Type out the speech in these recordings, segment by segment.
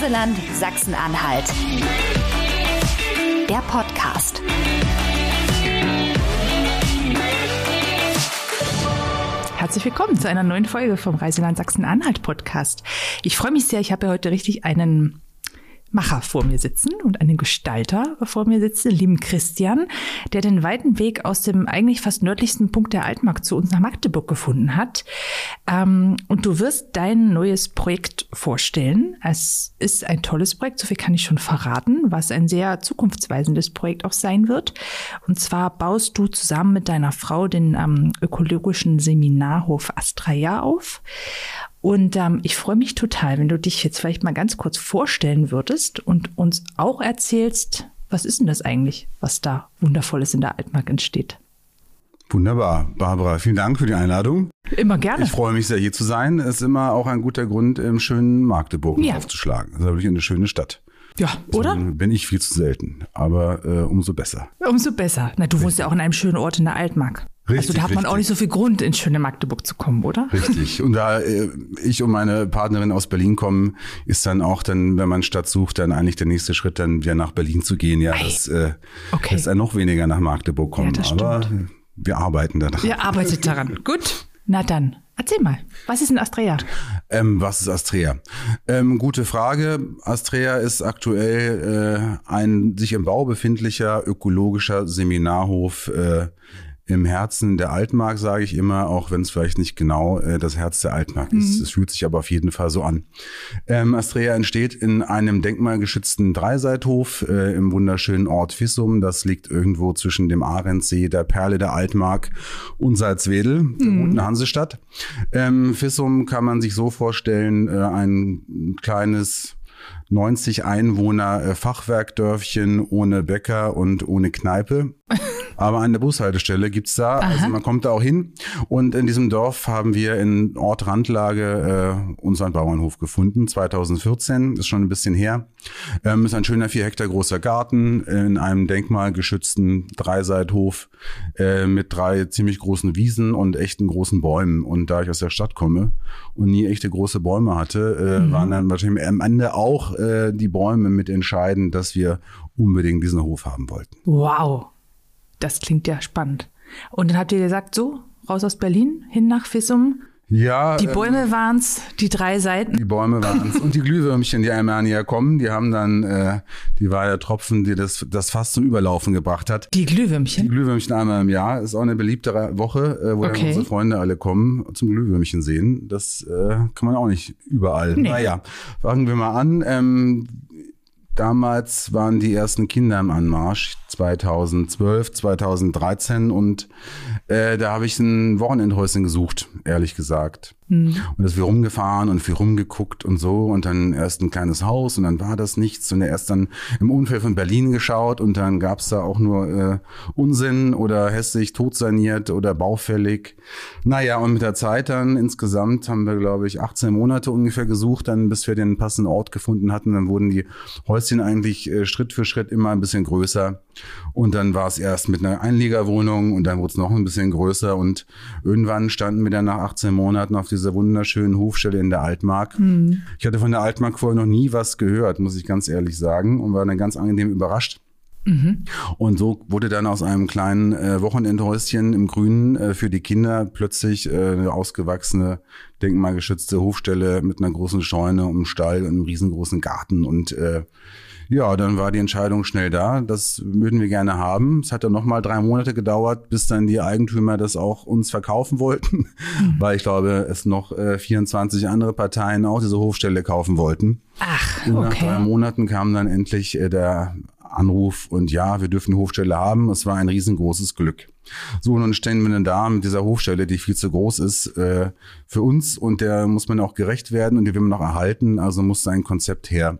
Reiseland Sachsen-Anhalt. Der Podcast. Herzlich willkommen zu einer neuen Folge vom Reiseland Sachsen-Anhalt Podcast. Ich freue mich sehr, ich habe heute richtig einen Macher vor mir sitzen und einen Gestalter vor mir sitzen, lieben Christian, der den weiten Weg aus dem eigentlich fast nördlichsten Punkt der Altmark zu uns nach Magdeburg gefunden hat. Ähm, und du wirst dein neues Projekt vorstellen. Es ist ein tolles Projekt, so viel kann ich schon verraten, was ein sehr zukunftsweisendes Projekt auch sein wird. Und zwar baust du zusammen mit deiner Frau den ähm, ökologischen Seminarhof Astraja auf. Und ähm, ich freue mich total, wenn du dich jetzt vielleicht mal ganz kurz vorstellen würdest und uns auch erzählst, was ist denn das eigentlich, was da Wundervolles in der Altmark entsteht. Wunderbar, Barbara. Vielen Dank für die Einladung. Immer gerne. Ich freue mich sehr, hier zu sein. Es ist immer auch ein guter Grund, im schönen Magdeburg ja. aufzuschlagen. Das ist wirklich eine schöne Stadt. Ja, oder? Also bin ich viel zu selten, aber äh, umso besser. Umso besser. Na, du wohnst ja auch in einem schönen Ort in der Altmark. Richtig, also da hat man richtig. auch nicht so viel Grund, ins schöne Magdeburg zu kommen, oder? Richtig. Und da äh, ich und meine Partnerin aus Berlin kommen, ist dann auch dann, wenn man Stadt sucht, dann eigentlich der nächste Schritt, dann wieder nach Berlin zu gehen. Ja, das äh, okay. ist dann noch weniger nach Magdeburg kommen. Ja, Aber wir arbeiten daran. Ihr arbeitet daran. Gut. Na dann, erzähl mal, was ist ein Astrea? Ähm, was ist Astrea? Ähm, gute Frage. Astrea ist aktuell äh, ein sich im Bau befindlicher ökologischer Seminarhof äh, im Herzen der Altmark, sage ich immer, auch wenn es vielleicht nicht genau äh, das Herz der Altmark mhm. ist. Es fühlt sich aber auf jeden Fall so an. Ähm, Astrea entsteht in einem denkmalgeschützten Dreiseithof äh, im wunderschönen Ort Fissum. Das liegt irgendwo zwischen dem Ahrensee, der Perle der Altmark und Salzwedel, mhm. der guten Hansestadt. Ähm, Fissum kann man sich so vorstellen, äh, ein kleines 90 Einwohner äh, Fachwerkdörfchen ohne Bäcker und ohne Kneipe. Aber an der Bushaltestelle gibt's da, also Aha. also man kommt da auch hin. Und in diesem Dorf haben wir in Ort Randlage äh, unseren Bauernhof gefunden, 2014, ist schon ein bisschen her. Ähm, ist ein schöner vier Hektar großer Garten in einem denkmalgeschützten Dreiseithof äh, mit drei ziemlich großen Wiesen und echten großen Bäumen. Und da ich aus der Stadt komme und nie echte große Bäume hatte, äh, mhm. waren dann wahrscheinlich am Ende auch äh, die Bäume mit entscheidend, dass wir unbedingt diesen Hof haben wollten. Wow. Das klingt ja spannend. Und dann habt ihr gesagt, so, raus aus Berlin, hin nach Fissum. Ja. Die ähm, Bäume ähm, waren's, die drei Seiten. Die Bäume waren's. und die Glühwürmchen, die einmal näher kommen, die haben dann, äh, die war der Tropfen, die das, das fast zum Überlaufen gebracht hat. Die Glühwürmchen? Die Glühwürmchen einmal im Jahr. Ist auch eine beliebte Woche, äh, wo okay. dann unsere Freunde alle kommen zum Glühwürmchen sehen. Das äh, kann man auch nicht überall. Nee. Naja, fangen wir mal an. Ähm, Damals waren die ersten Kinder im Anmarsch, 2012, 2013 und äh, da habe ich ein Wochenendhäuschen gesucht, ehrlich gesagt. Mhm. Und das wir rumgefahren und viel rumgeguckt und so und dann erst ein kleines Haus und dann war das nichts und erst dann im Unfall von Berlin geschaut und dann gab's da auch nur äh, Unsinn oder hässlich totsaniert oder baufällig. Naja, und mit der Zeit dann insgesamt haben wir, glaube ich, 18 Monate ungefähr gesucht, dann bis wir den passenden Ort gefunden hatten. Dann wurden die Häuschen eigentlich äh, Schritt für Schritt immer ein bisschen größer. Und dann war es erst mit einer Einliegerwohnung und dann wurde es noch ein bisschen größer und irgendwann standen wir dann nach 18 Monaten auf dieser wunderschönen Hofstelle in der Altmark. Mhm. Ich hatte von der Altmark vorher noch nie was gehört, muss ich ganz ehrlich sagen und war dann ganz angenehm überrascht. Mhm. Und so wurde dann aus einem kleinen äh, Wochenendhäuschen im Grünen äh, für die Kinder plötzlich äh, eine ausgewachsene, denkmalgeschützte Hofstelle mit einer großen Scheune und einem Stall und einem riesengroßen Garten und äh, ja, dann war die Entscheidung schnell da. Das würden wir gerne haben. Es hat dann nochmal drei Monate gedauert, bis dann die Eigentümer das auch uns verkaufen wollten, mhm. weil ich glaube, es noch äh, 24 andere Parteien auch diese Hofstelle kaufen wollten. Ach, okay. Und nach drei Monaten kam dann endlich äh, der Anruf und ja, wir dürfen eine Hofstelle haben. Es war ein riesengroßes Glück. So, und dann stehen wir dann da mit dieser Hofstelle, die viel zu groß ist äh, für uns und der muss man auch gerecht werden und die will man auch erhalten. Also muss ein Konzept her.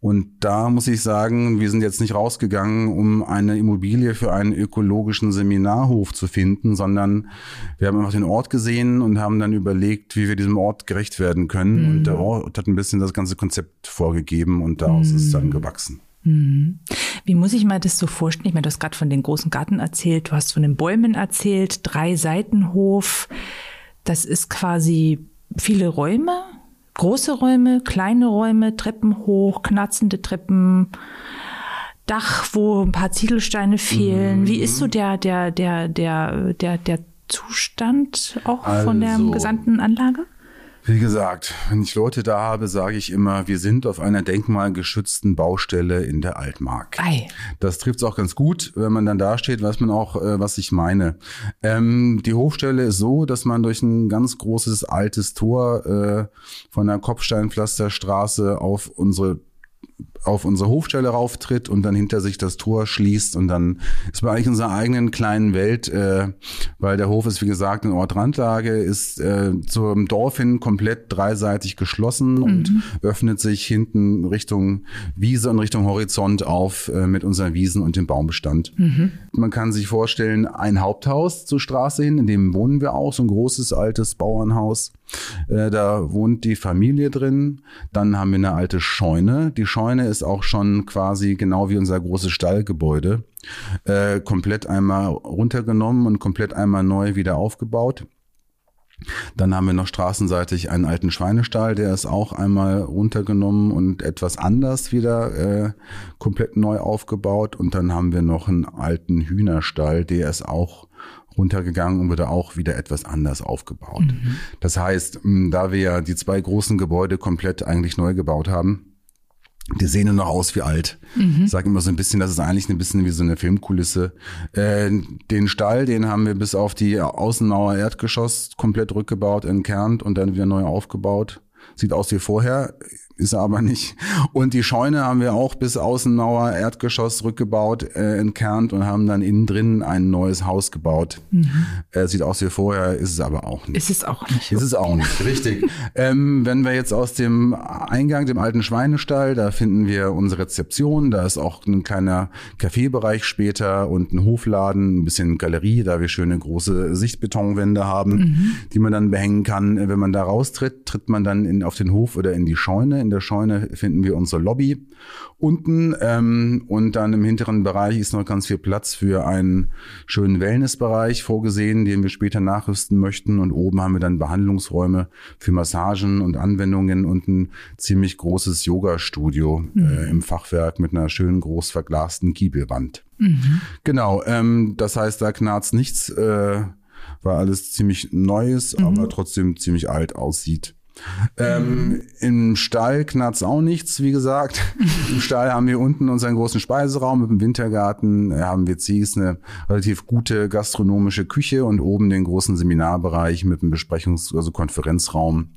Und da muss ich sagen, wir sind jetzt nicht rausgegangen, um eine Immobilie für einen ökologischen Seminarhof zu finden, sondern wir haben einfach den Ort gesehen und haben dann überlegt, wie wir diesem Ort gerecht werden können. Mhm. Und der Ort hat ein bisschen das ganze Konzept vorgegeben und daraus mhm. ist es dann gewachsen. Mhm. Wie muss ich mir das so vorstellen? Ich meine, du hast gerade von den großen Garten erzählt, du hast von den Bäumen erzählt, drei Seitenhof. Das ist quasi viele Räume große Räume, kleine Räume, Treppen hoch, knarzende Treppen, Dach, wo ein paar Ziegelsteine fehlen. Mhm. Wie ist so der, der, der, der, der, der Zustand auch also, von der also gesamten Anlage? Wie gesagt, wenn ich Leute da habe, sage ich immer, wir sind auf einer denkmalgeschützten Baustelle in der Altmark. Ei. Das trifft es auch ganz gut, wenn man dann da steht, weiß man auch, äh, was ich meine. Ähm, die Hofstelle ist so, dass man durch ein ganz großes altes Tor äh, von der Kopfsteinpflasterstraße auf unsere auf unsere Hofstelle rauftritt und dann hinter sich das Tor schließt und dann ist man eigentlich in unserer eigenen kleinen Welt, äh, weil der Hof ist wie gesagt in Ortrandlage, ist äh, zum Dorf hin komplett dreiseitig geschlossen mhm. und öffnet sich hinten Richtung Wiese und Richtung Horizont auf äh, mit unseren Wiesen und dem Baumbestand. Mhm. Man kann sich vorstellen, ein Haupthaus zur Straße hin, in dem wohnen wir auch, so ein großes altes Bauernhaus. Äh, da wohnt die Familie drin. Dann haben wir eine alte Scheune. Die Scheune ist auch schon quasi genau wie unser großes Stallgebäude äh, komplett einmal runtergenommen und komplett einmal neu wieder aufgebaut. Dann haben wir noch straßenseitig einen alten Schweinestall, der ist auch einmal runtergenommen und etwas anders wieder äh, komplett neu aufgebaut. Und dann haben wir noch einen alten Hühnerstall, der ist auch runtergegangen und wurde auch wieder etwas anders aufgebaut. Mhm. Das heißt, da wir ja die zwei großen Gebäude komplett eigentlich neu gebaut haben, die sehen nur noch aus wie alt. Mhm. Ich sage immer so ein bisschen, das ist eigentlich ein bisschen wie so eine Filmkulisse. Äh, den Stall, den haben wir bis auf die Außenmauer Erdgeschoss komplett rückgebaut, entkernt und dann wieder neu aufgebaut. Sieht aus wie vorher ist er aber nicht. Und die Scheune haben wir auch bis Außenmauer, Erdgeschoss rückgebaut, äh, entkernt und haben dann innen drin ein neues Haus gebaut. Mhm. Äh, sieht aus wie vorher, ist es aber auch nicht. Ist es auch nicht. Ist es auch nicht, richtig. ähm, wenn wir jetzt aus dem Eingang, dem alten Schweinestall, da finden wir unsere Rezeption, da ist auch ein kleiner Kaffeebereich später und ein Hofladen, ein bisschen Galerie, da wir schöne große Sichtbetonwände haben, mhm. die man dann behängen kann. Wenn man da raustritt, tritt man dann in, auf den Hof oder in die Scheune in der Scheune finden wir unsere Lobby unten ähm, und dann im hinteren Bereich ist noch ganz viel Platz für einen schönen Wellnessbereich vorgesehen, den wir später nachrüsten möchten. Und oben haben wir dann Behandlungsräume für Massagen und Anwendungen und ein ziemlich großes Yoga-Studio mhm. äh, im Fachwerk mit einer schönen groß verglasten Giebelwand. Mhm. Genau, ähm, das heißt, da knarzt nichts. Äh, weil alles ziemlich Neues, mhm. aber trotzdem ziemlich alt aussieht. Ähm, Im Stall knarzt auch nichts, wie gesagt. Im Stall haben wir unten unseren großen Speiseraum mit dem Wintergarten, äh, haben wir Zies eine relativ gute gastronomische Küche und oben den großen Seminarbereich mit einem Besprechungs-, also Konferenzraum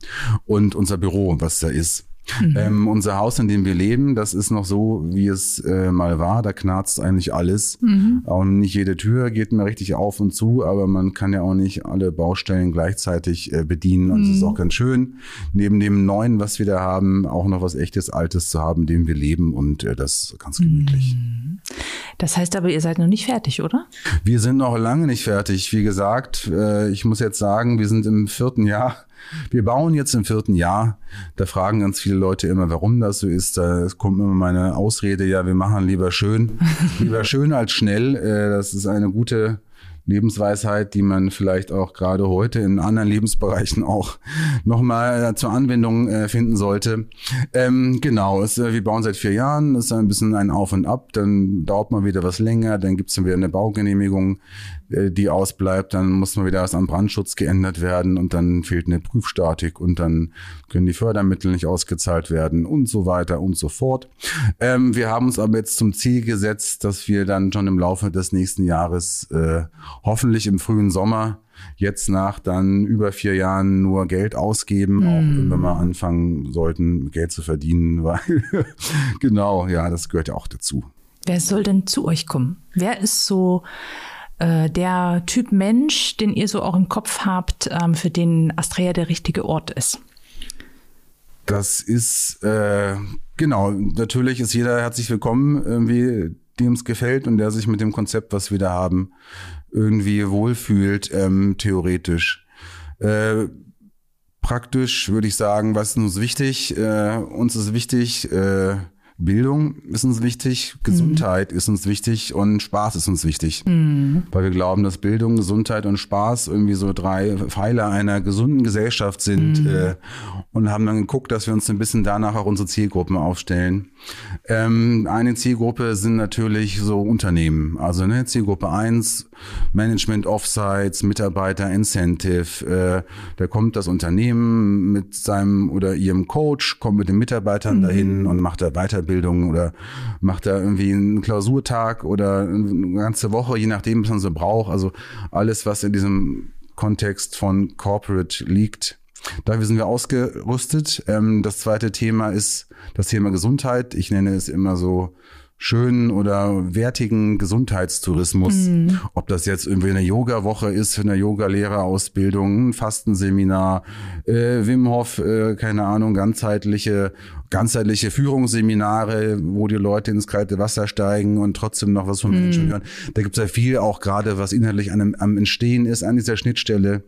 und unser Büro, was da ist. Mhm. Ähm, unser Haus, in dem wir leben, das ist noch so, wie es äh, mal war. Da knarzt eigentlich alles. Mhm. Und nicht jede Tür geht mir richtig auf und zu, aber man kann ja auch nicht alle Baustellen gleichzeitig äh, bedienen. Und es mhm. ist auch ganz schön, neben dem Neuen, was wir da haben, auch noch was echtes Altes zu haben, in dem wir leben. Und äh, das ist ganz gemütlich. Mhm. Das heißt aber, ihr seid noch nicht fertig, oder? Wir sind noch lange nicht fertig. Wie gesagt, äh, ich muss jetzt sagen, wir sind im vierten Jahr wir bauen jetzt im vierten Jahr. Da fragen ganz viele Leute immer, warum das so ist. Da kommt immer meine Ausrede, ja, wir machen lieber schön. lieber schön als schnell. Äh, das ist eine gute Lebensweisheit, die man vielleicht auch gerade heute in anderen Lebensbereichen auch nochmal äh, zur Anwendung äh, finden sollte. Ähm, genau, es, wir bauen seit vier Jahren, es ist ein bisschen ein Auf und Ab, dann dauert mal wieder was länger, dann gibt es wieder eine Baugenehmigung, die ausbleibt, dann muss mal wieder was am Brandschutz geändert werden und dann fehlt eine Prüfstatik und dann können die Fördermittel nicht ausgezahlt werden und so weiter und so fort. Ähm, wir haben uns aber jetzt zum Ziel gesetzt, dass wir dann schon im Laufe des nächsten Jahres äh, hoffentlich im frühen Sommer jetzt nach dann über vier Jahren nur Geld ausgeben, auch hm. wenn wir anfangen sollten, Geld zu verdienen, weil genau, ja, das gehört ja auch dazu. Wer soll denn zu euch kommen? Wer ist so äh, der Typ Mensch, den ihr so auch im Kopf habt, ähm, für den Astrea der richtige Ort ist? Das ist äh, genau, natürlich ist jeder herzlich willkommen, irgendwie, dem es gefällt und der sich mit dem Konzept, was wir da haben, irgendwie wohlfühlt, ähm, theoretisch. Äh, praktisch würde ich sagen, was ist uns wichtig? Äh, uns ist wichtig, äh, Bildung ist uns wichtig, Gesundheit mhm. ist uns wichtig und Spaß ist uns wichtig. Mhm. Weil wir glauben, dass Bildung, Gesundheit und Spaß irgendwie so drei Pfeiler einer gesunden Gesellschaft sind. Mhm. Äh, und haben dann geguckt, dass wir uns ein bisschen danach auch unsere Zielgruppen aufstellen. Ähm, eine Zielgruppe sind natürlich so Unternehmen. Also ne, Zielgruppe eins Management Offsites, Mitarbeiter Incentive. Äh, da kommt das Unternehmen mit seinem oder ihrem Coach, kommt mit den Mitarbeitern mhm. dahin und macht da Weiterbildung oder macht da irgendwie einen Klausurtag oder eine ganze Woche, je nachdem, was man so braucht. Also alles, was in diesem Kontext von Corporate liegt, Dafür sind wir ausgerüstet. Ähm, das zweite Thema ist das Thema Gesundheit. Ich nenne es immer so schönen oder wertigen Gesundheitstourismus. Mhm. Ob das jetzt irgendwie eine Yoga-Woche ist, eine Yoga-Lehrerausbildung, ein Fastenseminar, äh, Wim Hof, äh, keine Ahnung, ganzheitliche ganzheitliche Führungsseminare, wo die Leute ins kalte Wasser steigen und trotzdem noch was vom Menschen mm. hören. Da gibt es ja viel auch gerade, was inhaltlich an, am Entstehen ist, an dieser Schnittstelle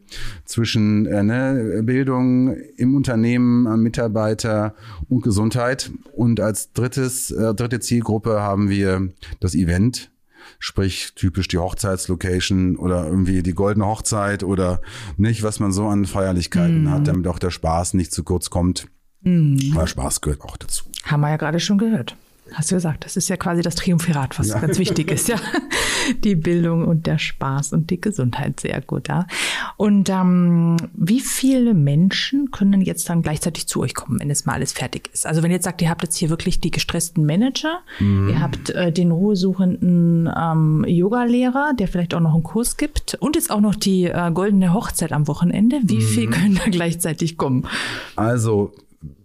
zwischen äh, ne, Bildung im Unternehmen, am Mitarbeiter und Gesundheit. Und als drittes, äh, dritte Zielgruppe haben wir das Event. Sprich, typisch die Hochzeitslocation oder irgendwie die goldene Hochzeit oder nicht, was man so an Feierlichkeiten mm. hat, damit auch der Spaß nicht zu kurz kommt. Mhm. Aber Spaß gehört auch dazu. Haben wir ja gerade schon gehört. Hast du gesagt, das ist ja quasi das Triumphirat, was ja. ganz wichtig ist, ja. Die Bildung und der Spaß und die Gesundheit, sehr gut, ja. Und ähm, wie viele Menschen können jetzt dann gleichzeitig zu euch kommen, wenn es mal alles fertig ist? Also wenn ihr jetzt sagt, ihr habt jetzt hier wirklich die gestressten Manager, mhm. ihr habt äh, den ruhesuchenden ähm, Yoga-Lehrer, der vielleicht auch noch einen Kurs gibt und jetzt auch noch die äh, goldene Hochzeit am Wochenende. Wie mhm. viel können da gleichzeitig kommen? Also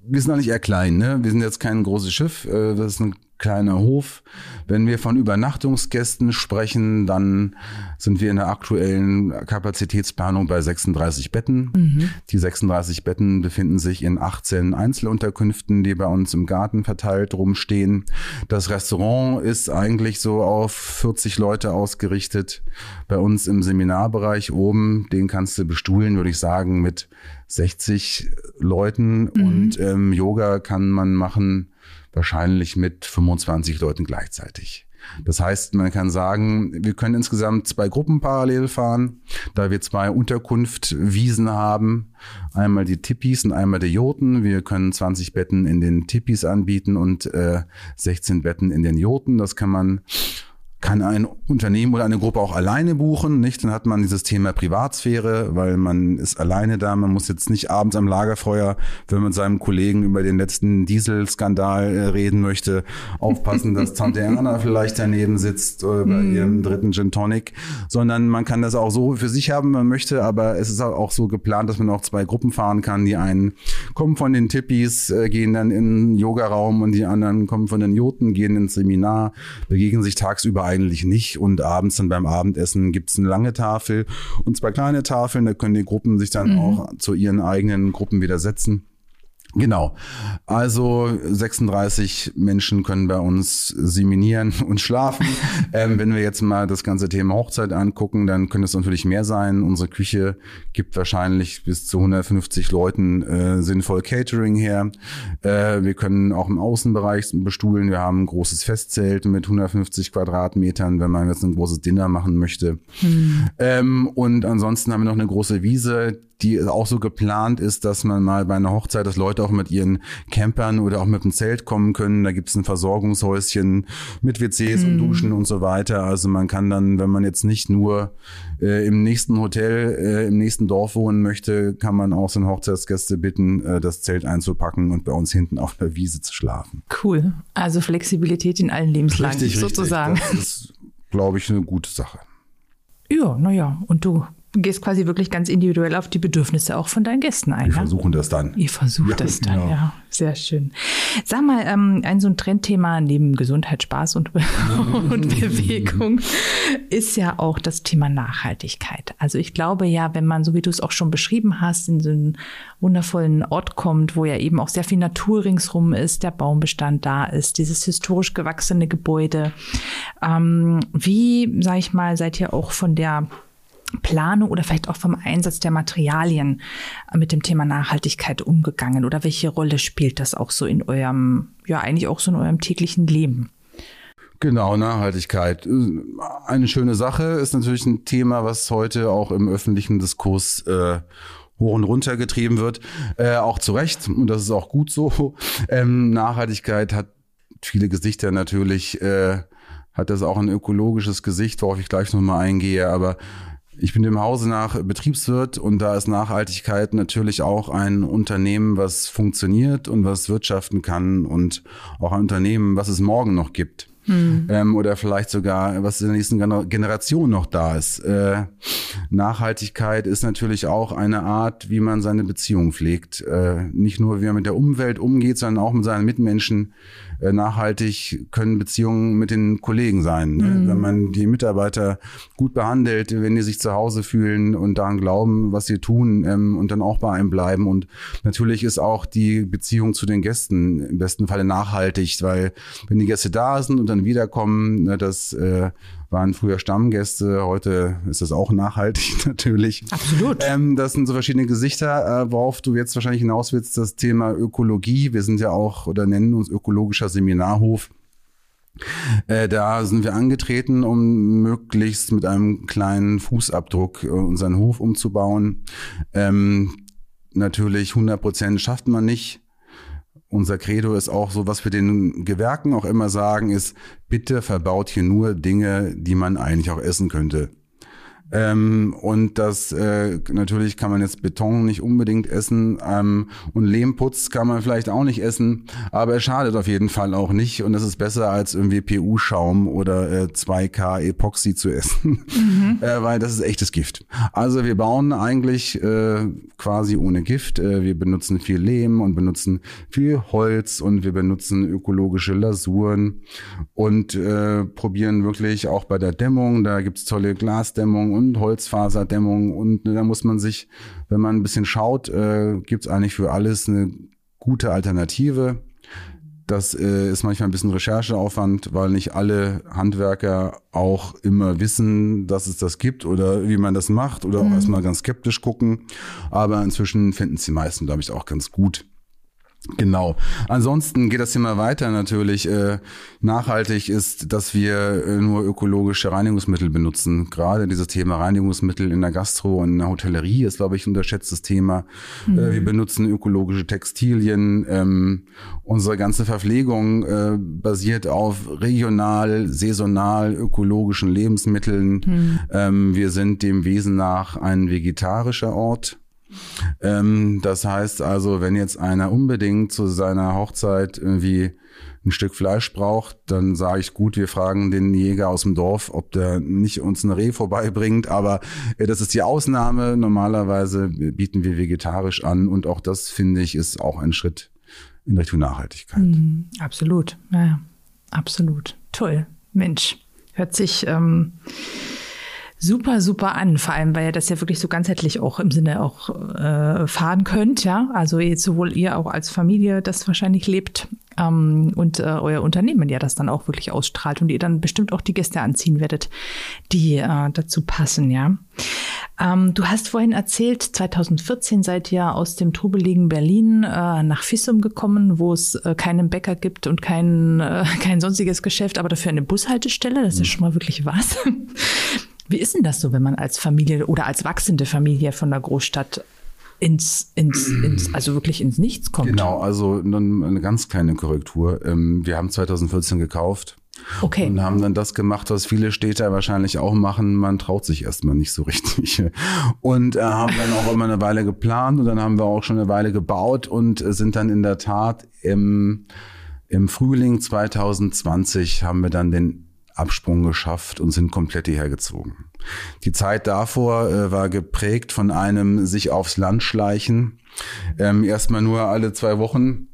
wir sind eigentlich eher klein, ne? Wir sind jetzt kein großes Schiff, äh, das ist ein kleiner Hof. Wenn wir von Übernachtungsgästen sprechen, dann sind wir in der aktuellen Kapazitätsplanung bei 36 Betten. Mhm. Die 36 Betten befinden sich in 18 Einzelunterkünften, die bei uns im Garten verteilt rumstehen. Das Restaurant ist eigentlich so auf 40 Leute ausgerichtet. Bei uns im Seminarbereich oben, den kannst du bestuhlen, würde ich sagen, mit 60 Leuten. Mhm. Und ähm, Yoga kann man machen wahrscheinlich mit 25 Leuten gleichzeitig. Das heißt, man kann sagen, wir können insgesamt zwei Gruppen parallel fahren, da wir zwei Unterkunftwiesen haben. Einmal die Tippis und einmal die Joten. Wir können 20 Betten in den Tippis anbieten und äh, 16 Betten in den Joten. Das kann man kann ein Unternehmen oder eine Gruppe auch alleine buchen, nicht? Dann hat man dieses Thema Privatsphäre, weil man ist alleine da. Man muss jetzt nicht abends am Lagerfeuer, wenn man mit seinem Kollegen über den letzten Dieselskandal äh, reden möchte, aufpassen, dass Tante Erna vielleicht daneben sitzt oder bei mm. ihrem dritten Gin Tonic, sondern man kann das auch so für sich haben, man möchte, aber es ist auch so geplant, dass man auch zwei Gruppen fahren kann. Die einen kommen von den Tippis, äh, gehen dann in den Yogaraum und die anderen kommen von den Joten, gehen ins Seminar, begegnen sich tagsüber eigentlich nicht. Und abends dann beim Abendessen gibt es eine lange Tafel und zwei kleine Tafeln. Da können die Gruppen sich dann mhm. auch zu ihren eigenen Gruppen wieder setzen. Genau. Also 36 Menschen können bei uns seminieren und schlafen. ähm, wenn wir jetzt mal das ganze Thema Hochzeit angucken, dann könnte es natürlich mehr sein. Unsere Küche gibt wahrscheinlich bis zu 150 Leuten äh, sinnvoll Catering her. Äh, wir können auch im Außenbereich bestuhlen. Wir haben ein großes Festzelt mit 150 Quadratmetern, wenn man jetzt ein großes Dinner machen möchte. Hm. Ähm, und ansonsten haben wir noch eine große Wiese, die auch so geplant ist, dass man mal bei einer Hochzeit, dass Leute auch mit ihren Campern oder auch mit dem Zelt kommen können. Da gibt es ein Versorgungshäuschen mit WCs mhm. und Duschen und so weiter. Also man kann dann, wenn man jetzt nicht nur äh, im nächsten Hotel, äh, im nächsten Dorf wohnen möchte, kann man auch so Hochzeitsgäste bitten, äh, das Zelt einzupacken und bei uns hinten auf der Wiese zu schlafen. Cool. Also Flexibilität in allen Lebenslagen richtig, sozusagen. Richtig. Das ist, glaube ich, eine gute Sache. Ja, naja, und du gehst quasi wirklich ganz individuell auf die Bedürfnisse auch von deinen Gästen ein. Wir ja? versuchen das dann. Ihr versucht ja, das dann, genau. ja. Sehr schön. Sag mal, ähm, ein so ein Trendthema neben Gesundheit, Spaß und, und Bewegung ist ja auch das Thema Nachhaltigkeit. Also ich glaube ja, wenn man, so wie du es auch schon beschrieben hast, in so einen wundervollen Ort kommt, wo ja eben auch sehr viel Natur ringsrum ist, der Baumbestand da ist, dieses historisch gewachsene Gebäude. Ähm, wie, sag ich mal, seid ihr auch von der Planung oder vielleicht auch vom Einsatz der Materialien mit dem Thema Nachhaltigkeit umgegangen? Oder welche Rolle spielt das auch so in eurem, ja eigentlich auch so in eurem täglichen Leben? Genau, Nachhaltigkeit. Eine schöne Sache ist natürlich ein Thema, was heute auch im öffentlichen Diskurs äh, hoch und runter getrieben wird. Äh, auch zu Recht, und das ist auch gut so. Ähm, Nachhaltigkeit hat viele Gesichter natürlich, äh, hat das auch ein ökologisches Gesicht, worauf ich gleich nochmal eingehe, aber ich bin dem Hause nach Betriebswirt und da ist Nachhaltigkeit natürlich auch ein Unternehmen, was funktioniert und was wirtschaften kann und auch ein Unternehmen, was es morgen noch gibt. Hm. Ähm, oder vielleicht sogar, was in der nächsten Generation noch da ist. Äh, Nachhaltigkeit ist natürlich auch eine Art, wie man seine Beziehung pflegt. Äh, nicht nur, wie man mit der Umwelt umgeht, sondern auch mit seinen Mitmenschen nachhaltig können Beziehungen mit den Kollegen sein. Ne? Mhm. Wenn man die Mitarbeiter gut behandelt, wenn die sich zu Hause fühlen und daran glauben, was sie tun ähm, und dann auch bei einem bleiben. Und natürlich ist auch die Beziehung zu den Gästen im besten Falle nachhaltig, weil wenn die Gäste da sind und dann wiederkommen, ne, das äh, waren früher Stammgäste, heute ist das auch nachhaltig natürlich. Absolut. Ähm, das sind so verschiedene Gesichter, äh, worauf du jetzt wahrscheinlich hinaus willst, das Thema Ökologie. Wir sind ja auch oder nennen uns ökologischer Seminarhof. Äh, da sind wir angetreten, um möglichst mit einem kleinen Fußabdruck äh, unseren Hof umzubauen. Ähm, natürlich 100 Prozent schafft man nicht unser Credo ist auch so, was wir den Gewerken auch immer sagen, ist, bitte verbaut hier nur Dinge, die man eigentlich auch essen könnte. Ähm, und das äh, natürlich kann man jetzt Beton nicht unbedingt essen ähm, und Lehmputz kann man vielleicht auch nicht essen, aber es schadet auf jeden Fall auch nicht und es ist besser als irgendwie PU-Schaum oder äh, 2K Epoxy zu essen, mhm. äh, weil das ist echtes Gift. Also wir bauen eigentlich äh, quasi ohne Gift. Äh, wir benutzen viel Lehm und benutzen viel Holz und wir benutzen ökologische Lasuren und äh, probieren wirklich auch bei der Dämmung, da gibt's tolle Glasdämmung und Holzfaserdämmung und ne, da muss man sich, wenn man ein bisschen schaut, äh, gibt es eigentlich für alles eine gute Alternative. Das äh, ist manchmal ein bisschen Rechercheaufwand, weil nicht alle Handwerker auch immer wissen, dass es das gibt oder wie man das macht oder mhm. auch erstmal ganz skeptisch gucken. Aber inzwischen finden es die meisten, glaube ich, auch ganz gut. Genau. Ansonsten geht das Thema weiter natürlich. Äh, nachhaltig ist, dass wir äh, nur ökologische Reinigungsmittel benutzen. Gerade dieses Thema Reinigungsmittel in der Gastro und in der Hotellerie ist, glaube ich, ein unterschätztes Thema. Mhm. Äh, wir benutzen ökologische Textilien. Ähm, unsere ganze Verpflegung äh, basiert auf regional, saisonal, ökologischen Lebensmitteln. Mhm. Ähm, wir sind dem Wesen nach ein vegetarischer Ort. Ähm, das heißt also, wenn jetzt einer unbedingt zu seiner Hochzeit irgendwie ein Stück Fleisch braucht, dann sage ich gut, wir fragen den Jäger aus dem Dorf, ob der nicht uns ein Reh vorbeibringt. Aber äh, das ist die Ausnahme. Normalerweise bieten wir vegetarisch an und auch das finde ich ist auch ein Schritt in Richtung Nachhaltigkeit. Mm, absolut, ja, absolut. Toll, Mensch, hört sich ähm super, super an. Vor allem, weil ihr das ja wirklich so ganzheitlich auch im Sinne auch äh, fahren könnt, ja. Also jetzt sowohl ihr auch als Familie das wahrscheinlich lebt ähm, und äh, euer Unternehmen ja das dann auch wirklich ausstrahlt und ihr dann bestimmt auch die Gäste anziehen werdet, die äh, dazu passen, ja. Ähm, du hast vorhin erzählt, 2014 seid ihr aus dem trubeligen Berlin äh, nach Fissum gekommen, wo es äh, keinen Bäcker gibt und kein, äh, kein sonstiges Geschäft, aber dafür eine Bushaltestelle. Das ist mhm. schon mal wirklich was. Wie ist denn das so, wenn man als Familie oder als wachsende Familie von der Großstadt ins, ins, ins, also wirklich ins Nichts kommt? Genau, also eine ganz kleine Korrektur. Ähm, wir haben 2014 gekauft. Okay. Und haben dann das gemacht, was viele Städte wahrscheinlich auch machen. Man traut sich erstmal nicht so richtig. Und äh, haben dann auch immer eine Weile geplant und dann haben wir auch schon eine Weile gebaut und sind dann in der Tat im, im Frühling 2020 haben wir dann den Absprung geschafft und sind komplett hierher gezogen. Die Zeit davor äh, war geprägt von einem sich aufs Land schleichen. Ähm, erstmal nur alle zwei Wochen,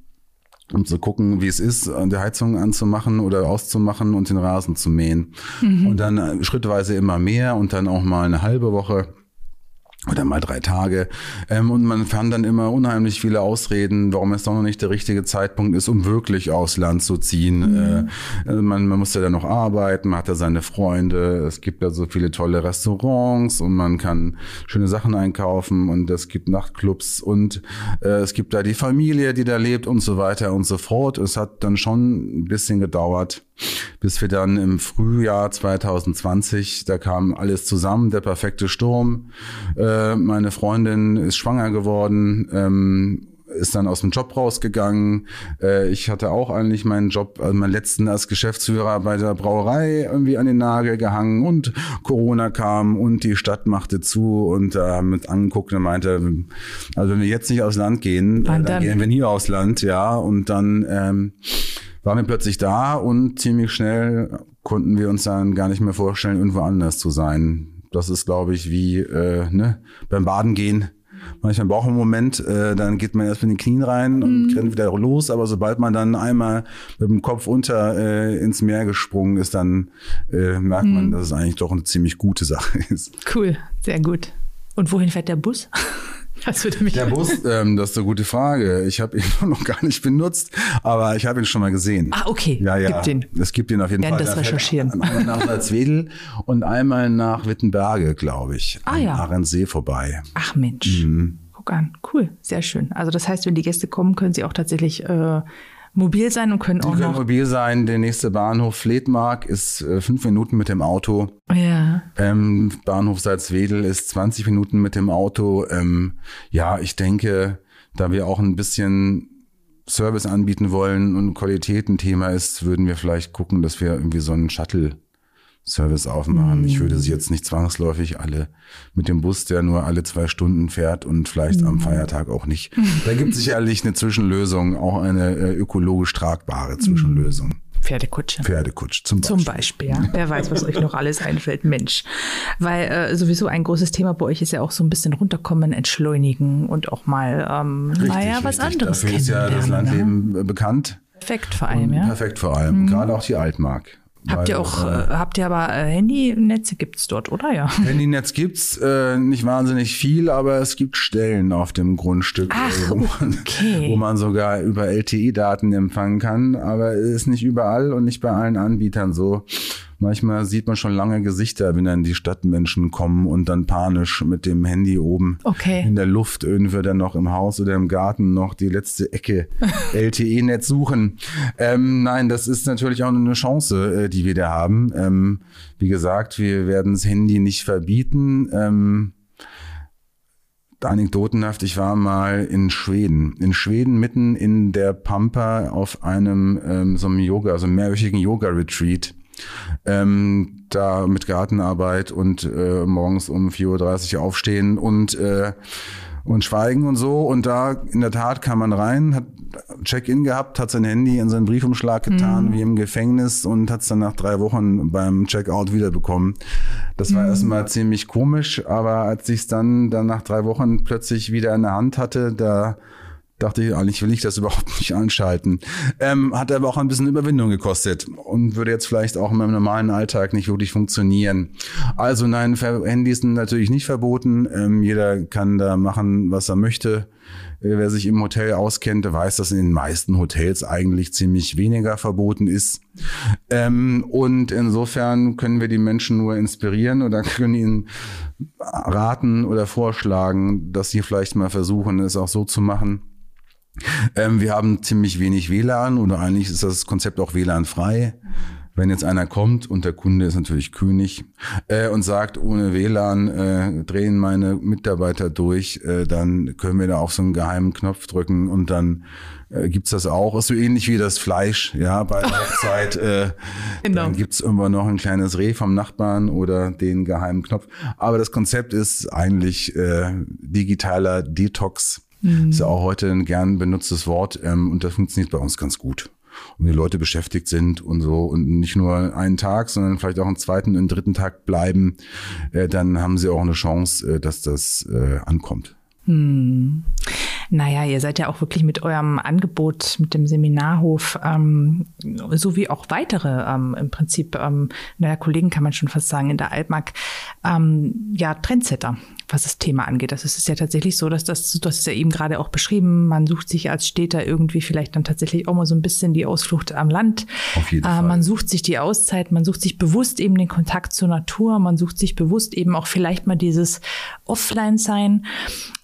um zu gucken, wie es ist, die Heizung anzumachen oder auszumachen und den Rasen zu mähen. Mhm. Und dann äh, schrittweise immer mehr und dann auch mal eine halbe Woche. Oder mal drei Tage. Ähm, und man fand dann immer unheimlich viele Ausreden, warum es doch noch nicht der richtige Zeitpunkt ist, um wirklich aufs Land zu ziehen. Mhm. Äh, also man, man musste ja dann noch arbeiten, man hat ja seine Freunde, es gibt ja so viele tolle Restaurants und man kann schöne Sachen einkaufen und es gibt Nachtclubs und äh, es gibt da die Familie, die da lebt und so weiter und so fort. Es hat dann schon ein bisschen gedauert, bis wir dann im Frühjahr 2020, da kam alles zusammen, der perfekte Sturm. Äh, meine Freundin ist schwanger geworden, ähm, ist dann aus dem Job rausgegangen. Äh, ich hatte auch eigentlich meinen Job, also meinen letzten als Geschäftsführer bei der Brauerei irgendwie an den Nagel gehangen und Corona kam und die Stadt machte zu und äh, mit angeguckt und meinte, also wenn wir jetzt nicht aufs Land gehen, dann, dann gehen wir nie aufs Land, ja. Und dann ähm, waren wir plötzlich da und ziemlich schnell konnten wir uns dann gar nicht mehr vorstellen, irgendwo anders zu sein. Das ist, glaube ich, wie äh, ne, beim Baden gehen. Manchmal braucht man einen Moment, äh, dann geht man erst mit den Knien rein und mhm. rennt wieder los. Aber sobald man dann einmal mit dem Kopf unter äh, ins Meer gesprungen ist, dann äh, merkt mhm. man, dass es eigentlich doch eine ziemlich gute Sache ist. Cool, sehr gut. Und wohin fährt der Bus? Das würde mich Der Bus, ähm, das ist eine gute Frage. Ich habe ihn noch gar nicht benutzt, aber ich habe ihn schon mal gesehen. Ah, okay. Ja, ja. Gibt den. Es gibt ihn auf jeden Fall. das recherchieren. Einmal nach Salzwedel und einmal nach Wittenberge, glaube ich. Ah ja. Arendsee vorbei. Ach Mensch. Mhm. Guck an. Cool. Sehr schön. Also das heißt, wenn die Gäste kommen, können sie auch tatsächlich äh, mobil sein und können die auch können noch mobil sein. Der nächste Bahnhof Fledmark ist äh, fünf Minuten mit dem Auto. Ja. Ähm, Bahnhof Salzwedel ist 20 Minuten mit dem Auto. Ähm, ja, ich denke, da wir auch ein bisschen Service anbieten wollen und Qualität ein Thema ist, würden wir vielleicht gucken, dass wir irgendwie so einen Shuttle Service aufmachen. Mm. Ich würde sie jetzt nicht zwangsläufig alle mit dem Bus, der nur alle zwei Stunden fährt und vielleicht mm. am Feiertag auch nicht. Da gibt es sicherlich eine Zwischenlösung, auch eine äh, ökologisch tragbare Zwischenlösung. Mm. Pferdekutsche. Pferdekutsche zum Beispiel. Zum Beispiel, ja. Wer weiß, was euch noch alles einfällt, Mensch. Weil äh, sowieso ein großes Thema bei euch ist ja auch so ein bisschen runterkommen, entschleunigen und auch mal, ähm, richtig, naja, was richtig. anderes Dafür ist ja das Landleben ne? bekannt. Perfekt vor allem, ja. Perfekt vor allem. Mhm. Gerade auch die Altmark. Habt ihr auch, äh, habt ihr aber äh, Handynetze gibt's dort, oder ja? Handynetz gibt's äh, nicht wahnsinnig viel, aber es gibt Stellen auf dem Grundstück, Ach, wo, man, okay. wo man sogar über LTE-Daten empfangen kann. Aber es ist nicht überall und nicht bei allen Anbietern so. Manchmal sieht man schon lange Gesichter, wenn dann die Stadtmenschen kommen und dann panisch mit dem Handy oben okay. in der Luft irgendwie dann noch im Haus oder im Garten noch die letzte Ecke LTE-Netz suchen. Ähm, nein, das ist natürlich auch eine Chance, äh, die wir da haben. Ähm, wie gesagt, wir werden das Handy nicht verbieten. Ähm, anekdotenhaft, ich war mal in Schweden. In Schweden mitten in der Pampa auf einem ähm, so einem Yoga, also einem mehrwöchigen Yoga-Retreat. Ähm, da mit Gartenarbeit und äh, morgens um 4.30 Uhr aufstehen und äh, und schweigen und so. Und da in der Tat kam man rein, hat Check-in gehabt, hat sein Handy in seinen Briefumschlag getan, mhm. wie im Gefängnis und hat es dann nach drei Wochen beim Checkout wiederbekommen. Das war mhm. erstmal ziemlich komisch, aber als ich es dann, dann nach drei Wochen plötzlich wieder in der Hand hatte, da dachte ich, eigentlich will ich das überhaupt nicht anschalten. Ähm, hat aber auch ein bisschen Überwindung gekostet und würde jetzt vielleicht auch in meinem normalen Alltag nicht wirklich funktionieren. Also nein, Handys sind natürlich nicht verboten. Ähm, jeder kann da machen, was er möchte. Äh, wer sich im Hotel auskennt, der weiß, dass in den meisten Hotels eigentlich ziemlich weniger verboten ist. Ähm, und insofern können wir die Menschen nur inspirieren oder können ihnen raten oder vorschlagen, dass sie vielleicht mal versuchen, es auch so zu machen, ähm, wir haben ziemlich wenig WLAN oder eigentlich ist das Konzept auch WLAN-frei. Wenn jetzt einer kommt und der Kunde ist natürlich König äh, und sagt, ohne WLAN äh, drehen meine Mitarbeiter durch, äh, dann können wir da auf so einen geheimen Knopf drücken und dann äh, gibt's das auch. Ist so ähnlich wie das Fleisch, ja, bei der Hochzeit. Äh, genau. Dann gibt's irgendwann noch ein kleines Reh vom Nachbarn oder den geheimen Knopf. Aber das Konzept ist eigentlich äh, digitaler Detox Mhm. Ist ja auch heute ein gern benutztes Wort ähm, und das funktioniert bei uns ganz gut. Und die Leute beschäftigt sind und so und nicht nur einen Tag, sondern vielleicht auch einen zweiten und einen dritten Tag bleiben, äh, dann haben sie auch eine Chance, äh, dass das äh, ankommt. Hm. Naja, ihr seid ja auch wirklich mit eurem Angebot, mit dem Seminarhof, ähm, sowie auch weitere ähm, im Prinzip, ähm, naja, Kollegen kann man schon fast sagen, in der Altmark, ähm, ja, Trendsetter. Was das Thema angeht. Das ist ja tatsächlich so, dass das, hast es ja eben gerade auch beschrieben, man sucht sich als Städter irgendwie vielleicht dann tatsächlich auch mal so ein bisschen die Ausflucht am Land. Auf jeden äh, Fall. Man sucht sich die Auszeit, man sucht sich bewusst eben den Kontakt zur Natur, man sucht sich bewusst eben auch vielleicht mal dieses Offline-Sein.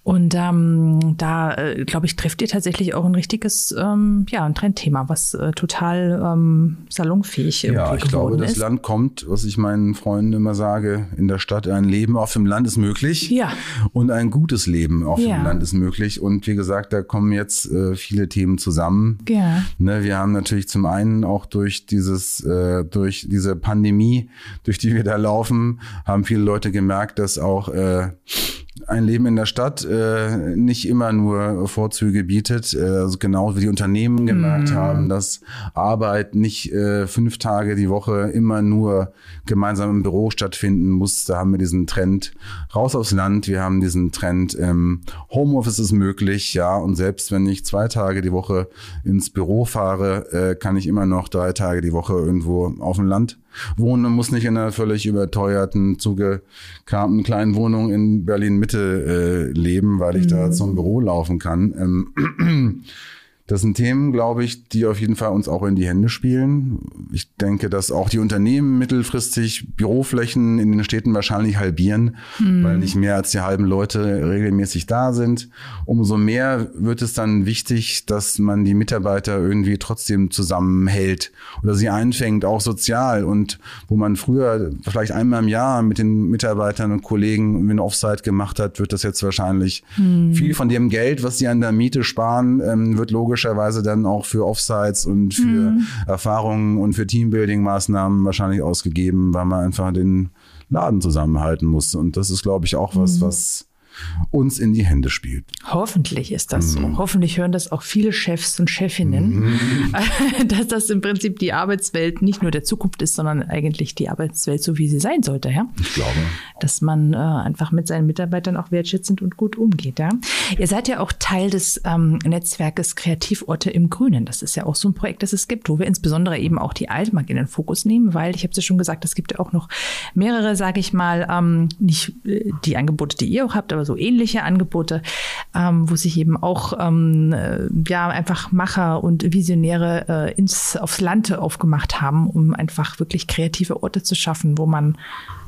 Und ähm, da, äh, glaube ich, trifft ihr tatsächlich auch ein richtiges, ähm, ja, ein Trendthema, was äh, total ähm, salonfähig irgendwie Ja, ich glaube, das ist. Land kommt, was ich meinen Freunden immer sage, in der Stadt ein Leben auf dem Land ist möglich. Ja. Und ein gutes Leben auf Ja. dem Land ist möglich. Und wie gesagt, da kommen jetzt äh, viele Themen zusammen. Ja. Ne, wir haben natürlich zum einen auch durch dieses, äh, durch diese Pandemie, durch die wir da laufen, haben viele Leute gemerkt, dass auch äh, ein Leben in der Stadt äh, nicht immer nur Vorzüge bietet. Äh, also genau wie die Unternehmen gemerkt haben, dass Arbeit nicht äh, fünf Tage die Woche immer nur gemeinsam im Büro stattfinden muss. Da haben wir diesen Trend raus aufs Land. Wir haben diesen Trend ähm, Homeoffice ist möglich, ja. Und selbst wenn ich zwei Tage die Woche ins Büro fahre, äh, kann ich immer noch drei Tage die Woche irgendwo auf dem Land wohnen und muss nicht in einer völlig überteuerten, zugekramten kleinen Wohnung in Berlin Mitte äh, leben, weil ich da zum Büro laufen kann. Ähm, das sind Themen, glaube ich, die auf jeden Fall uns auch in die Hände spielen. Ich denke, dass auch die Unternehmen mittelfristig Büroflächen in den Städten wahrscheinlich halbieren, weil nicht mehr als die halben Leute regelmäßig da sind. Umso mehr wird es dann wichtig, dass man die Mitarbeiter irgendwie trotzdem zusammenhält oder sie einfängt, auch sozial. Und wo man früher vielleicht einmal im Jahr mit den Mitarbeitern und Kollegen eine Offsite gemacht hat, wird das jetzt wahrscheinlich viel von dem Geld, was sie an der Miete sparen, ähm, wird logischerweise dann auch für Offsites und für Erfahrungen und für Teambuilding-Maßnahmen wahrscheinlich ausgegeben, weil man einfach den Laden zusammenhalten muss. Und das ist, glaube ich, auch was, was uns in die Hände spielt. Hoffentlich ist das Mhm. so. Hoffentlich hören das auch viele Chefs und Chefinnen, dass das im Prinzip die Arbeitswelt nicht nur der Zukunft ist, sondern eigentlich die Arbeitswelt so, wie sie sein sollte. Ja? Ich glaube. Dass man äh, einfach mit seinen Mitarbeitern auch wertschätzend und gut umgeht. Ja? Ihr seid ja auch Teil des ähm, Netzwerkes Kreativorte im Grünen. Das ist ja auch so ein Projekt, das es gibt, wo wir insbesondere eben auch die Altmark in den Fokus nehmen, weil ich habe es ja schon gesagt, es gibt ja auch noch mehrere, sage ich mal, ähm, nicht äh, die Angebote, die ihr auch habt, aber so ähnliche Angebote, ähm, wo sich eben auch ähm, äh, ja einfach Macher und Visionäre äh, ins aufs Land aufgemacht haben, um einfach wirklich kreative Orte zu schaffen, wo man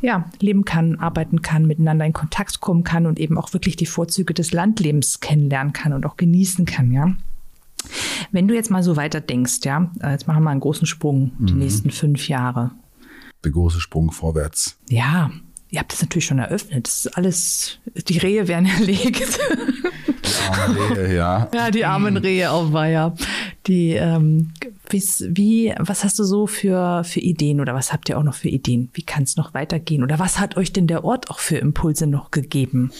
ja leben kann, arbeiten kann, miteinander in Kontakt kommen kann und eben auch wirklich die Vorzüge des Landlebens kennenlernen kann und auch genießen kann, ja. Wenn du jetzt mal so weiter denkst, ja, äh, jetzt machen wir einen großen Sprung, die nächsten fünf Jahre. Der große Sprung vorwärts. Ja, ihr habt das natürlich schon eröffnet. Das ist alles, die Rehe werden erlegt. ja. ja, die armen Rehe auf Weiher. Die, ähm, wie, was hast du so für, für Ideen oder was habt ihr auch noch für Ideen? Wie kann es noch weitergehen? Oder was hat euch denn der Ort auch für Impulse noch gegeben,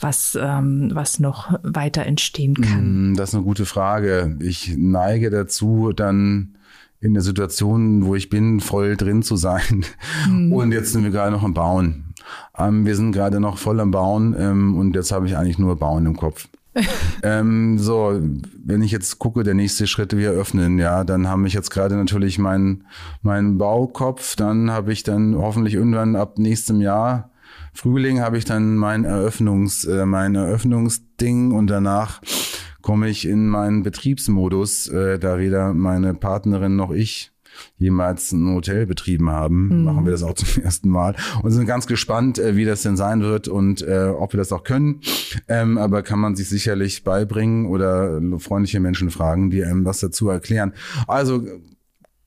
was, ähm, was noch weiter entstehen kann? Hm, Das ist eine gute Frage. Ich neige dazu, dann in der Situation, wo ich bin, voll drin zu sein. Und jetzt sind wir gerade noch am Bauen. Ähm, wir sind gerade noch voll am Bauen ähm, und jetzt habe ich eigentlich nur Bauen im Kopf. ähm, so, wenn ich jetzt gucke, der nächste Schritt, wir öffnen, ja, dann habe ich jetzt gerade natürlich meinen meinen Baukopf, dann habe ich dann hoffentlich irgendwann ab nächstem Jahr Frühling habe ich dann mein Eröffnungs, äh, mein Eröffnungsding und danach komme ich in meinen Betriebsmodus, äh, da weder meine Partnerin noch ich jemals ein Hotel betrieben haben, machen wir das auch zum ersten Mal und sind ganz gespannt, äh, wie das denn sein wird und äh, ob wir das auch können. Ähm, aber kann man sich sicherlich beibringen oder freundliche Menschen fragen, die einem was dazu erklären. Also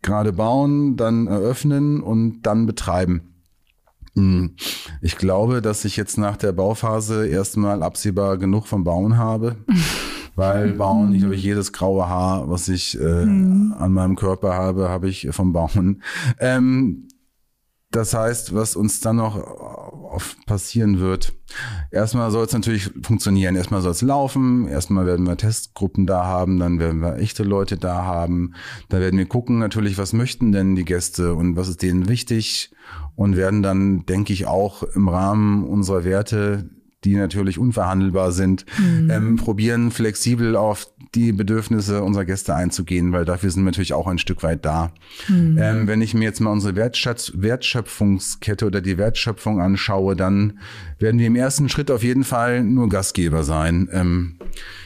gerade bauen, dann eröffnen und dann betreiben. Hm. Ich glaube, dass ich jetzt nach der Bauphase erstmal absehbar genug vom Bauen habe. Weil Bauen, ich glaube, jedes graue Haar, was ich äh, an meinem Körper habe, habe ich vom Bauen. Ähm, das heißt, was uns dann noch passieren wird, erstmal soll es natürlich funktionieren. Erstmal soll es laufen, erstmal werden wir Testgruppen da haben, dann werden wir echte Leute da haben. Dann werden wir gucken natürlich, was möchten denn die Gäste und was ist denen wichtig und werden dann, denke ich, auch im Rahmen unserer Werte die natürlich unverhandelbar sind, ähm, probieren flexibel auf die Bedürfnisse unserer Gäste einzugehen, weil dafür sind wir natürlich auch ein Stück weit da. Mhm. Ähm, wenn ich mir jetzt mal unsere Wertschatz Wertschöpfungskette oder die Wertschöpfung anschaue, dann werden wir im ersten Schritt auf jeden Fall nur Gastgeber sein. Ähm,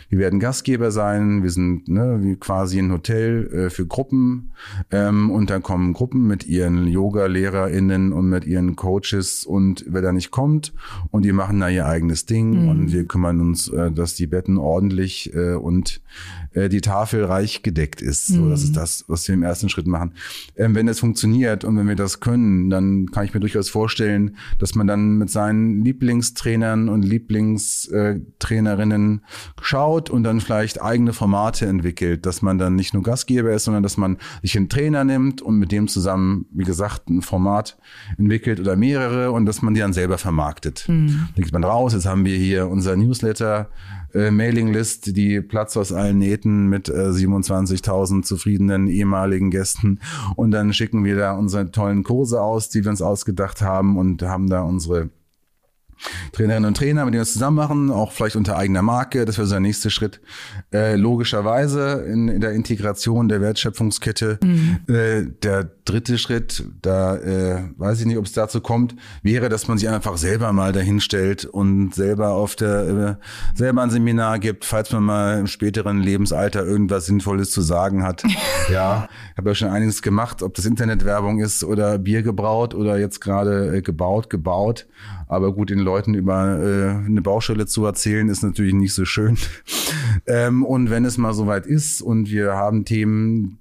wir werden Gastgeber sein, wir sind ne, wie quasi ein Hotel äh, für Gruppen ähm, und dann kommen Gruppen mit ihren Yoga-LehrerInnen und mit ihren Coaches und wer da nicht kommt und die machen da ihr eigenes Ding mhm. und wir kümmern uns, äh, dass die Betten ordentlich äh, und äh, die Tafel reich gedeckt ist. So, das ist mhm. das, was wir im ersten Schritt machen. Ähm, wenn das funktioniert und wenn wir das können, dann kann ich mir durchaus vorstellen, dass man dann mit seinen Lieblingstrainern und Lieblingstrainerinnen schaut und dann vielleicht eigene Formate entwickelt, dass man dann nicht nur Gastgeber ist, sondern dass man sich einen Trainer nimmt und mit dem zusammen, wie gesagt, ein Format entwickelt oder mehrere und dass man die dann selber vermarktet. Mhm. Da geht man raus, jetzt haben wir hier unser Newsletter, äh, Mailinglist, die Platz aus allen Nähten mit äh, 27.000 zufriedenen ehemaligen Gästen. Und dann schicken wir da unsere tollen Kurse aus, die wir uns ausgedacht haben und haben da unsere Trainerinnen und Trainer, mit denen wir es zusammen machen, auch vielleicht unter eigener Marke. Das wäre so der nächste Schritt. Äh, logischerweise in, in, der Integration der Wertschöpfungskette. Mhm. Äh, der dritte Schritt, da äh, weiß ich nicht, ob es dazu kommt, wäre, dass man sich einfach selber mal dahin stellt und selber auf der äh, selber ein Seminar gibt, falls man mal im späteren Lebensalter irgendwas Sinnvolles zu sagen hat. ja, ich habe ja schon einiges gemacht, ob das Internetwerbung ist oder Bier gebraut oder jetzt gerade äh, gebaut, gebaut. Aber gut, den Leuten über äh, eine Baustelle zu erzählen, ist natürlich nicht so schön. ähm, und wenn es mal soweit ist und wir haben Themen,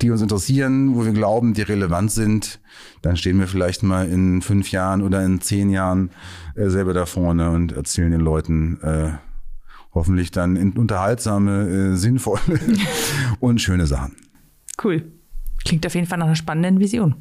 die uns interessieren, wo wir glauben, die relevant sind, dann stehen wir vielleicht mal in fünf Jahren oder in zehn Jahren äh, selber da vorne und erzählen den Leuten äh, hoffentlich dann unterhaltsame, äh, sinnvolle und schöne Sachen. Cool. Klingt auf jeden Fall nach einer spannenden Vision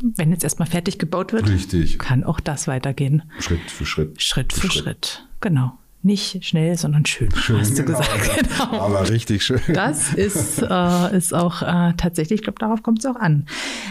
wenn jetzt erstmal fertig gebaut wird, Richtig. kann auch das weitergehen. Schritt für Schritt. Schritt für, für Schritt. Schritt. Genau. Nicht schnell, sondern schön, schön hast du genau, gesagt. Genau. Aber richtig schön. Das ist, äh, ist auch äh, tatsächlich, ich glaube, darauf kommt es auch an.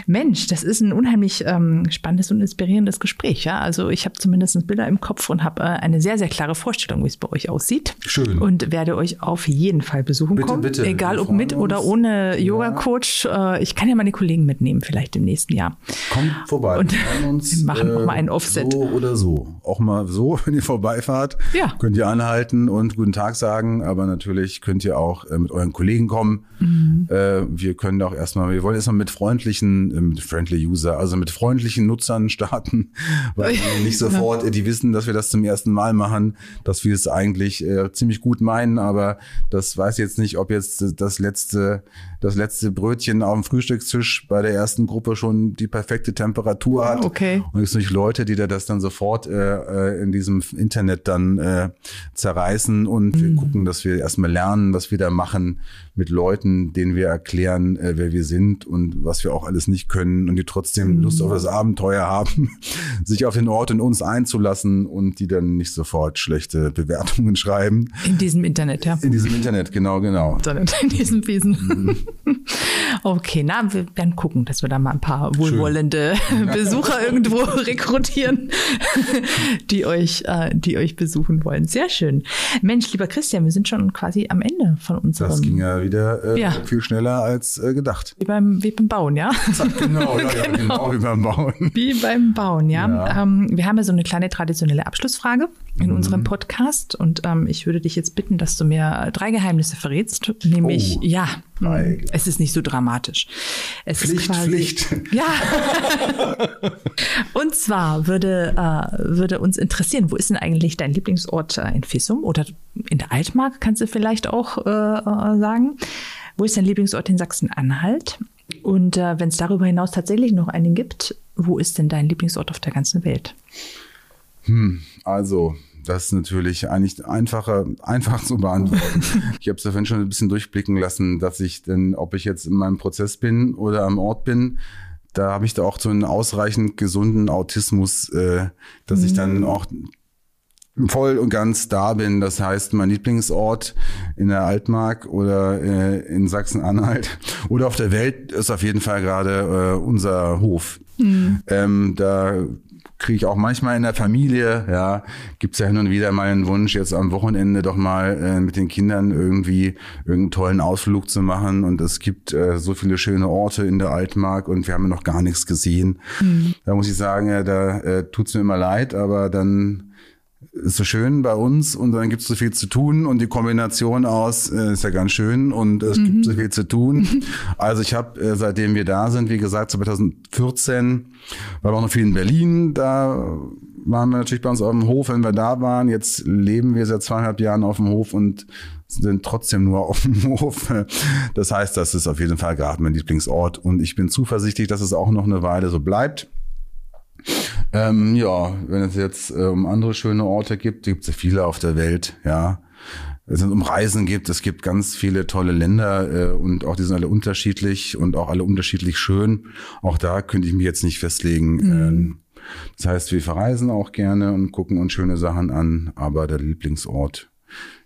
Mensch, das ist ein unheimlich ähm, spannendes und inspirierendes Gespräch. Ja? Also ich habe zumindest Bilder im Kopf und habe äh, eine sehr, sehr klare Vorstellung, wie es bei euch aussieht. Schön. Und werde euch auf jeden Fall besuchen bitte, kommen. Bitte, Egal ob mit uns. oder ohne Yoga-Coach. Äh, ich kann ja meine Kollegen mitnehmen, vielleicht im nächsten Jahr. Kommt vorbei. Und wir, wir machen auch mal einen Offset. So oder so. Auch mal so, wenn ihr vorbeifahrt. Ja. Könnt ihr anhalten und guten Tag sagen, aber natürlich könnt ihr auch äh, mit euren Kollegen kommen. Mhm. Äh, wir können auch erstmal, wir wollen erstmal mit freundlichen, äh, mit friendly User, also mit freundlichen Nutzern starten, weil die nicht sofort, die wissen, dass wir das zum ersten Mal machen, dass wir es eigentlich äh, ziemlich gut meinen, aber das weiß jetzt nicht, ob jetzt das letzte, das letzte Brötchen auf dem Frühstückstisch bei der ersten Gruppe schon die perfekte Temperatur hat. Okay. Und es sind nicht Leute, die da das dann sofort äh, äh in diesem Internet dann äh, zerreißen und mhm. wir gucken, dass wir erstmal lernen, was wir da machen mit Leuten, denen wir erklären, äh, wer wir sind und was wir auch alles nicht können und die trotzdem mhm. Lust auf das Abenteuer haben, sich auf den Ort und uns einzulassen und die dann nicht sofort schlechte Bewertungen schreiben. In diesem Internet, ja. In diesem Internet, genau, genau. Sondern in diesem Wesen. Mhm. Okay, na, wir werden gucken, dass wir da mal ein paar wohlwollende Schön. Besucher irgendwo rekrutieren, die euch, äh, die euch besuchen wollen. Sehr schön. Mensch, lieber Christian, wir sind schon quasi am Ende von unserem. Das ging ja wieder äh, ja. viel schneller als äh, gedacht. Wie beim, wie beim Bauen, ja? Genau, ja, genau. genau, wie beim Bauen. Wie beim Bauen, ja. ja. Ähm, wir haben ja so eine kleine traditionelle Abschlussfrage in mhm. unserem Podcast und ähm, ich würde dich jetzt bitten, dass du mir drei Geheimnisse verrätst, nämlich, oh, ja, drei. es ist nicht so dramatisch. Es Pflicht, ist quasi, Pflicht. Ja. und zwar würde, äh, würde uns interessieren, wo ist denn eigentlich dein Lieblingsort äh, in Fissum oder in der Altmark, kannst du vielleicht auch äh, äh sagen. Wo ist dein Lieblingsort in Sachsen-Anhalt? Und äh, wenn es darüber hinaus tatsächlich noch einen gibt, wo ist denn dein Lieblingsort auf der ganzen Welt? Hm, also, das ist natürlich eigentlich einfacher, einfach zu beantworten. ich habe es davon schon ein bisschen durchblicken lassen, dass ich denn, ob ich jetzt in meinem Prozess bin oder am Ort bin, da habe ich da auch so einen ausreichend gesunden Autismus, äh, dass mhm. ich dann auch voll und ganz da bin. Das heißt, mein Lieblingsort in der Altmark oder äh, in Sachsen-Anhalt oder auf der Welt ist auf jeden Fall gerade äh, unser Hof. Mhm. Ähm, da kriege ich auch manchmal in der Familie, ja, gibt's ja hin und wieder mal einen Wunsch, jetzt am Wochenende doch mal äh, mit den Kindern irgendwie irgendeinen tollen Ausflug zu machen. Und es gibt äh, so viele schöne Orte in der Altmark und wir haben noch gar nichts gesehen. Mhm. Da muss ich sagen, ja, da äh, tut's mir immer leid, aber dann ist so schön bei uns und dann gibt es so viel zu tun und die Kombination aus äh, ist ja ganz schön und es mhm. gibt so viel zu tun. Also ich habe, äh, seitdem wir da sind, wie gesagt, 2014, war auch noch viel in Berlin, da waren wir natürlich bei uns auf dem Hof, wenn wir da waren. Jetzt leben wir seit zweieinhalb Jahren auf dem Hof und sind trotzdem nur auf dem Hof. Das heißt, das ist auf jeden Fall gerade mein Lieblingsort und ich bin zuversichtlich, dass es auch noch eine Weile so bleibt. Ähm, ja, wenn es jetzt äh, um andere schöne Orte gibt, gibt es ja viele auf der Welt, ja. Wenn es um Reisen gibt, es gibt ganz viele tolle Länder äh, und auch die sind alle unterschiedlich und auch alle unterschiedlich schön. Auch da könnte ich mich jetzt nicht festlegen. Mhm. Ähm, das heißt, wir verreisen auch gerne und gucken uns schöne Sachen an, aber der Lieblingsort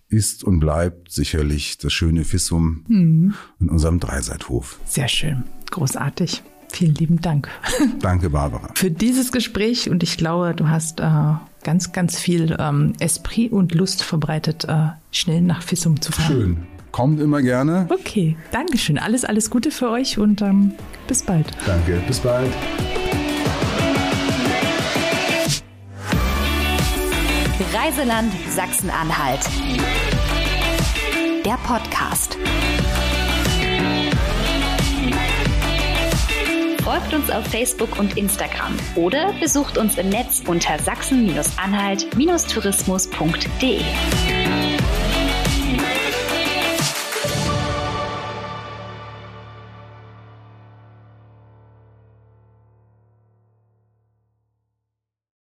ist und bleibt sicherlich das schöne Fissum mhm. in unserem Dreiseithof. Sehr schön, großartig. Vielen lieben Dank. Danke, Barbara. Für dieses Gespräch und ich glaube, du hast äh, ganz, ganz viel ähm, Esprit und Lust verbreitet, äh, schnell nach Fissum zu fahren. Schön. Kommt immer gerne. Okay, Dankeschön. Alles, alles Gute für euch und ähm, bis bald. Danke, bis bald. Reiseland Sachsen-Anhalt. Der Podcast. folgt uns auf Facebook und Instagram oder besucht uns im Netz unter sachsen-anhalt-tourismus.de.